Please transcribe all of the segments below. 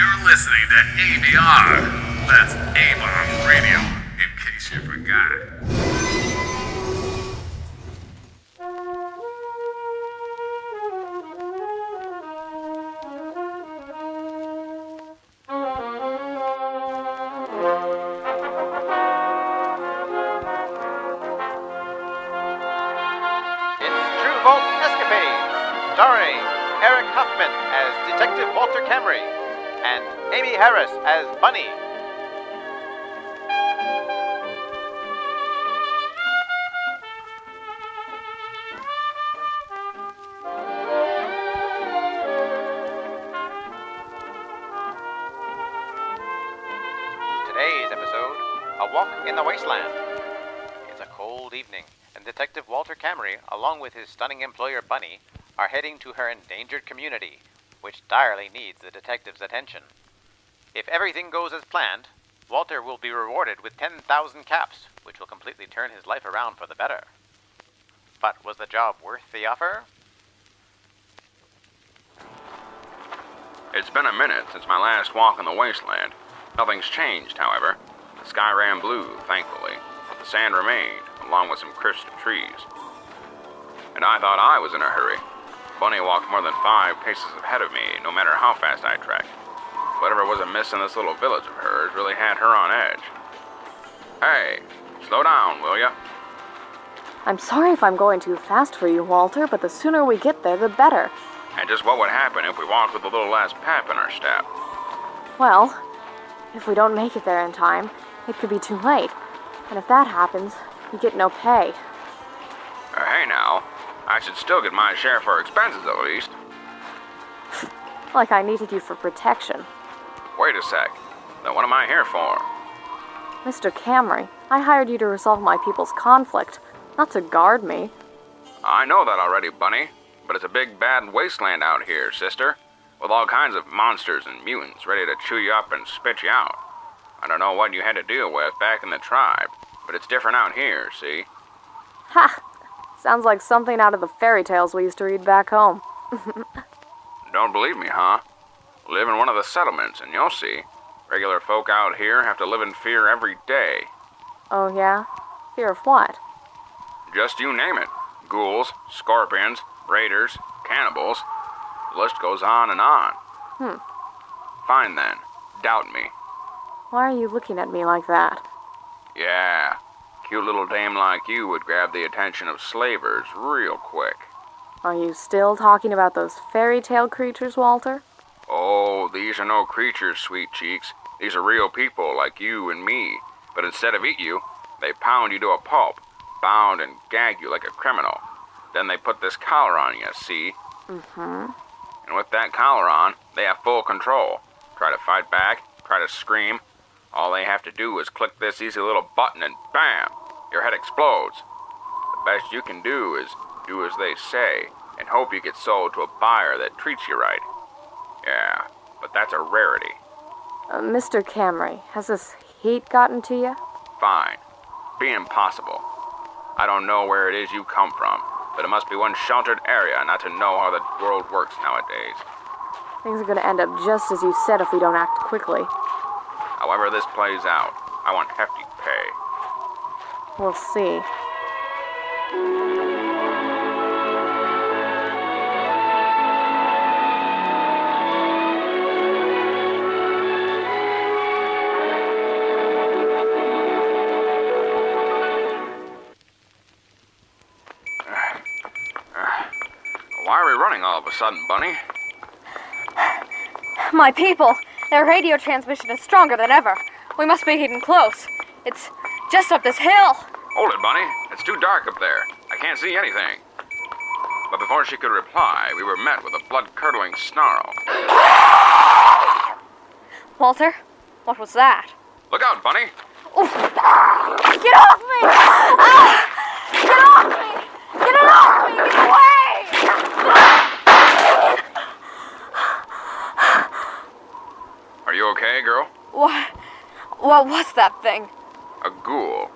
You're listening to ABR. That's A-Bomb Radio, in case you forgot. Starring Eric Huffman as Detective Walter Camry and Amy Harris as Bunny. Today's episode A Walk in the Wasteland. It's a cold evening, and Detective Walter Camry, along with his stunning employer Bunny, are heading to her endangered community, which direly needs the detective's attention. If everything goes as planned, Walter will be rewarded with 10,000 caps, which will completely turn his life around for the better. But was the job worth the offer? It's been a minute since my last walk in the wasteland. Nothing's changed, however. The sky ran blue, thankfully, but the sand remained, along with some crisp trees. And I thought I was in a hurry. Bunny walked more than five paces ahead of me, no matter how fast I trekked. Whatever was amiss in this little village of hers really had her on edge. Hey, slow down, will ya? I'm sorry if I'm going too fast for you, Walter, but the sooner we get there, the better. And just what would happen if we walked with a little less pep in our step? Well, if we don't make it there in time, it could be too late. And if that happens, you get no pay. Uh, hey now, I should still get my share for expenses at least. Like I needed you for protection. Wait a sec. Then what am I here for? Mr. Camry, I hired you to resolve my people's conflict, not to guard me. I know that already, Bunny, but it's a big bad wasteland out here, sister, with all kinds of monsters and mutants ready to chew you up and spit you out. I don't know what you had to deal with back in the tribe, but it's different out here, see? Ha! Sounds like something out of the fairy tales we used to read back home. Don't believe me, huh? Live in one of the settlements and you'll see. Regular folk out here have to live in fear every day. Oh, yeah? Fear of what? Just you name it. Ghouls, scorpions, raiders, cannibals. The list goes on and on. Hmm. Fine then. Doubt me. Why are you looking at me like that? Yeah. Cute little dame like you would grab the attention of slavers real quick. Are you still talking about those fairy tale creatures, Walter? Oh, these are no creatures, sweet cheeks. These are real people like you and me. But instead of eat you, they pound you to a pulp, bound and gag you like a criminal. Then they put this collar on you, see? Mm-hmm. And with that collar on, they have full control. Try to fight back, try to scream. All they have to do is click this easy little button and bam! Your head explodes. The best you can do is do as they say and hope you get sold to a buyer that treats you right. Yeah, but that's a rarity. Uh, Mr. Camry, has this heat gotten to you? Fine. Be impossible. I don't know where it is you come from, but it must be one sheltered area not to know how the world works nowadays. Things are gonna end up just as you said if we don't act quickly. However this plays out, I want hefty. We'll see. Why are we running all of a sudden, Bunny? My people, their radio transmission is stronger than ever. We must be getting close. It's just up this hill. Hold it, Bunny. It's too dark up there. I can't see anything. But before she could reply, we were met with a blood curdling snarl. Walter, what was that? Look out, Bunny! Get off me! Ah! Get off me! Get it off me! Get away! Are you okay, girl? What? What was that thing? A ghoul,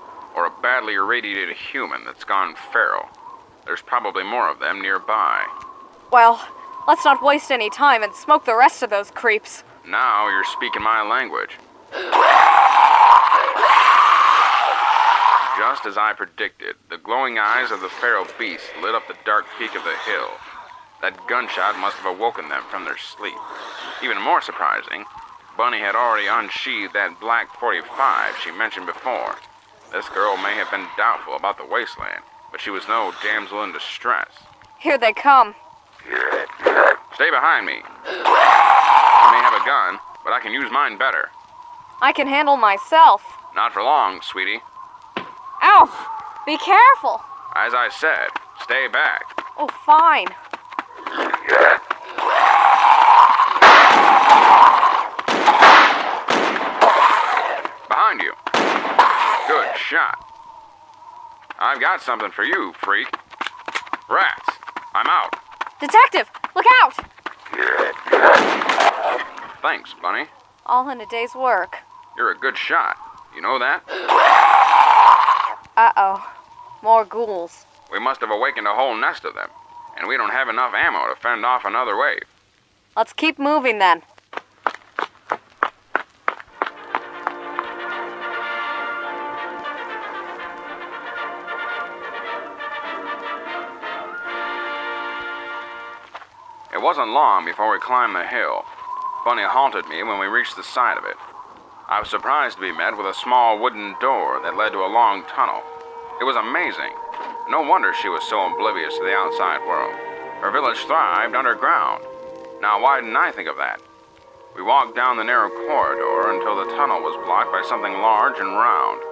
badly irradiated human that's gone feral. There's probably more of them nearby. Well, let's not waste any time and smoke the rest of those creeps. Now you're speaking my language. Just as I predicted, the glowing eyes of the feral beast lit up the dark peak of the hill. That gunshot must have awoken them from their sleep. Even more surprising, Bunny had already unsheathed that black 45 she mentioned before. This girl may have been doubtful about the wasteland, but she was no damsel in distress. Here they come. Stay behind me. I may have a gun, but I can use mine better. I can handle myself. Not for long, sweetie. Ow! Be careful. As I said, stay back. Oh, fine. Behind you. Good shot. I've got something for you, freak. Rats. I'm out. Detective, look out! Thanks, Bunny. All in a day's work. You're a good shot. You know that? Uh oh. More ghouls. We must have awakened a whole nest of them, and we don't have enough ammo to fend off another wave. Let's keep moving then. Wasn't long before we climbed the hill. Bunny halted me when we reached the side of it. I was surprised to be met with a small wooden door that led to a long tunnel. It was amazing. No wonder she was so oblivious to the outside world. Her village thrived underground. Now, why didn't I think of that? We walked down the narrow corridor until the tunnel was blocked by something large and round.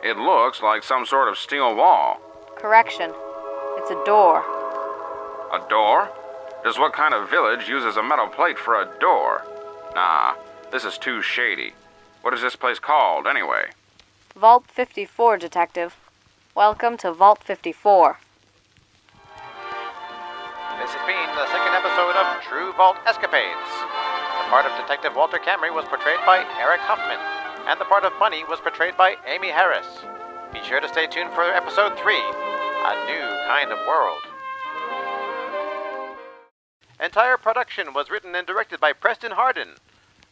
It looks like some sort of steel wall. Correction. It's a door. A door? Just what kind of village uses a metal plate for a door? Nah, this is too shady. What is this place called, anyway? Vault 54, Detective. Welcome to Vault 54. This has been the second episode of True Vault Escapades. The part of Detective Walter Camry was portrayed by Eric Huffman, and the part of Bunny was portrayed by Amy Harris. Be sure to stay tuned for episode 3 A New Kind of World. Entire production was written and directed by Preston Hardin.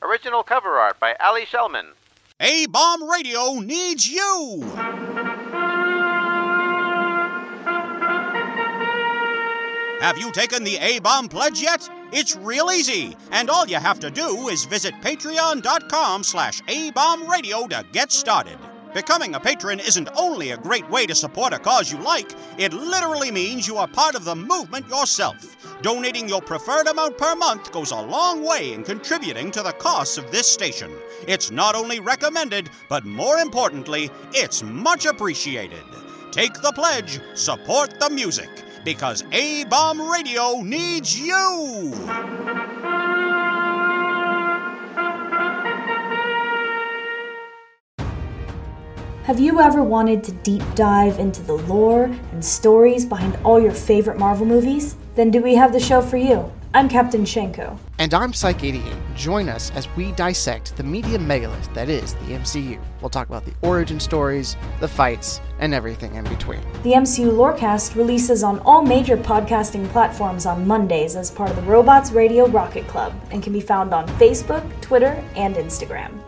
Original cover art by Ali Shellman. A Bomb Radio needs you! Have you taken the A Bomb pledge yet? It's real easy, and all you have to do is visit patreon.com slash abombradio to get started. Becoming a patron isn't only a great way to support a cause you like, it literally means you are part of the movement yourself. Donating your preferred amount per month goes a long way in contributing to the costs of this station. It's not only recommended, but more importantly, it's much appreciated. Take the pledge, support the music, because A Bomb Radio needs you! Have you ever wanted to deep dive into the lore and stories behind all your favorite Marvel movies? Then do we have the show for you? I'm Captain Shenko. And I'm Psych88. Join us as we dissect the media megalith that is the MCU. We'll talk about the origin stories, the fights, and everything in between. The MCU Lorecast releases on all major podcasting platforms on Mondays as part of the Robots Radio Rocket Club and can be found on Facebook, Twitter, and Instagram.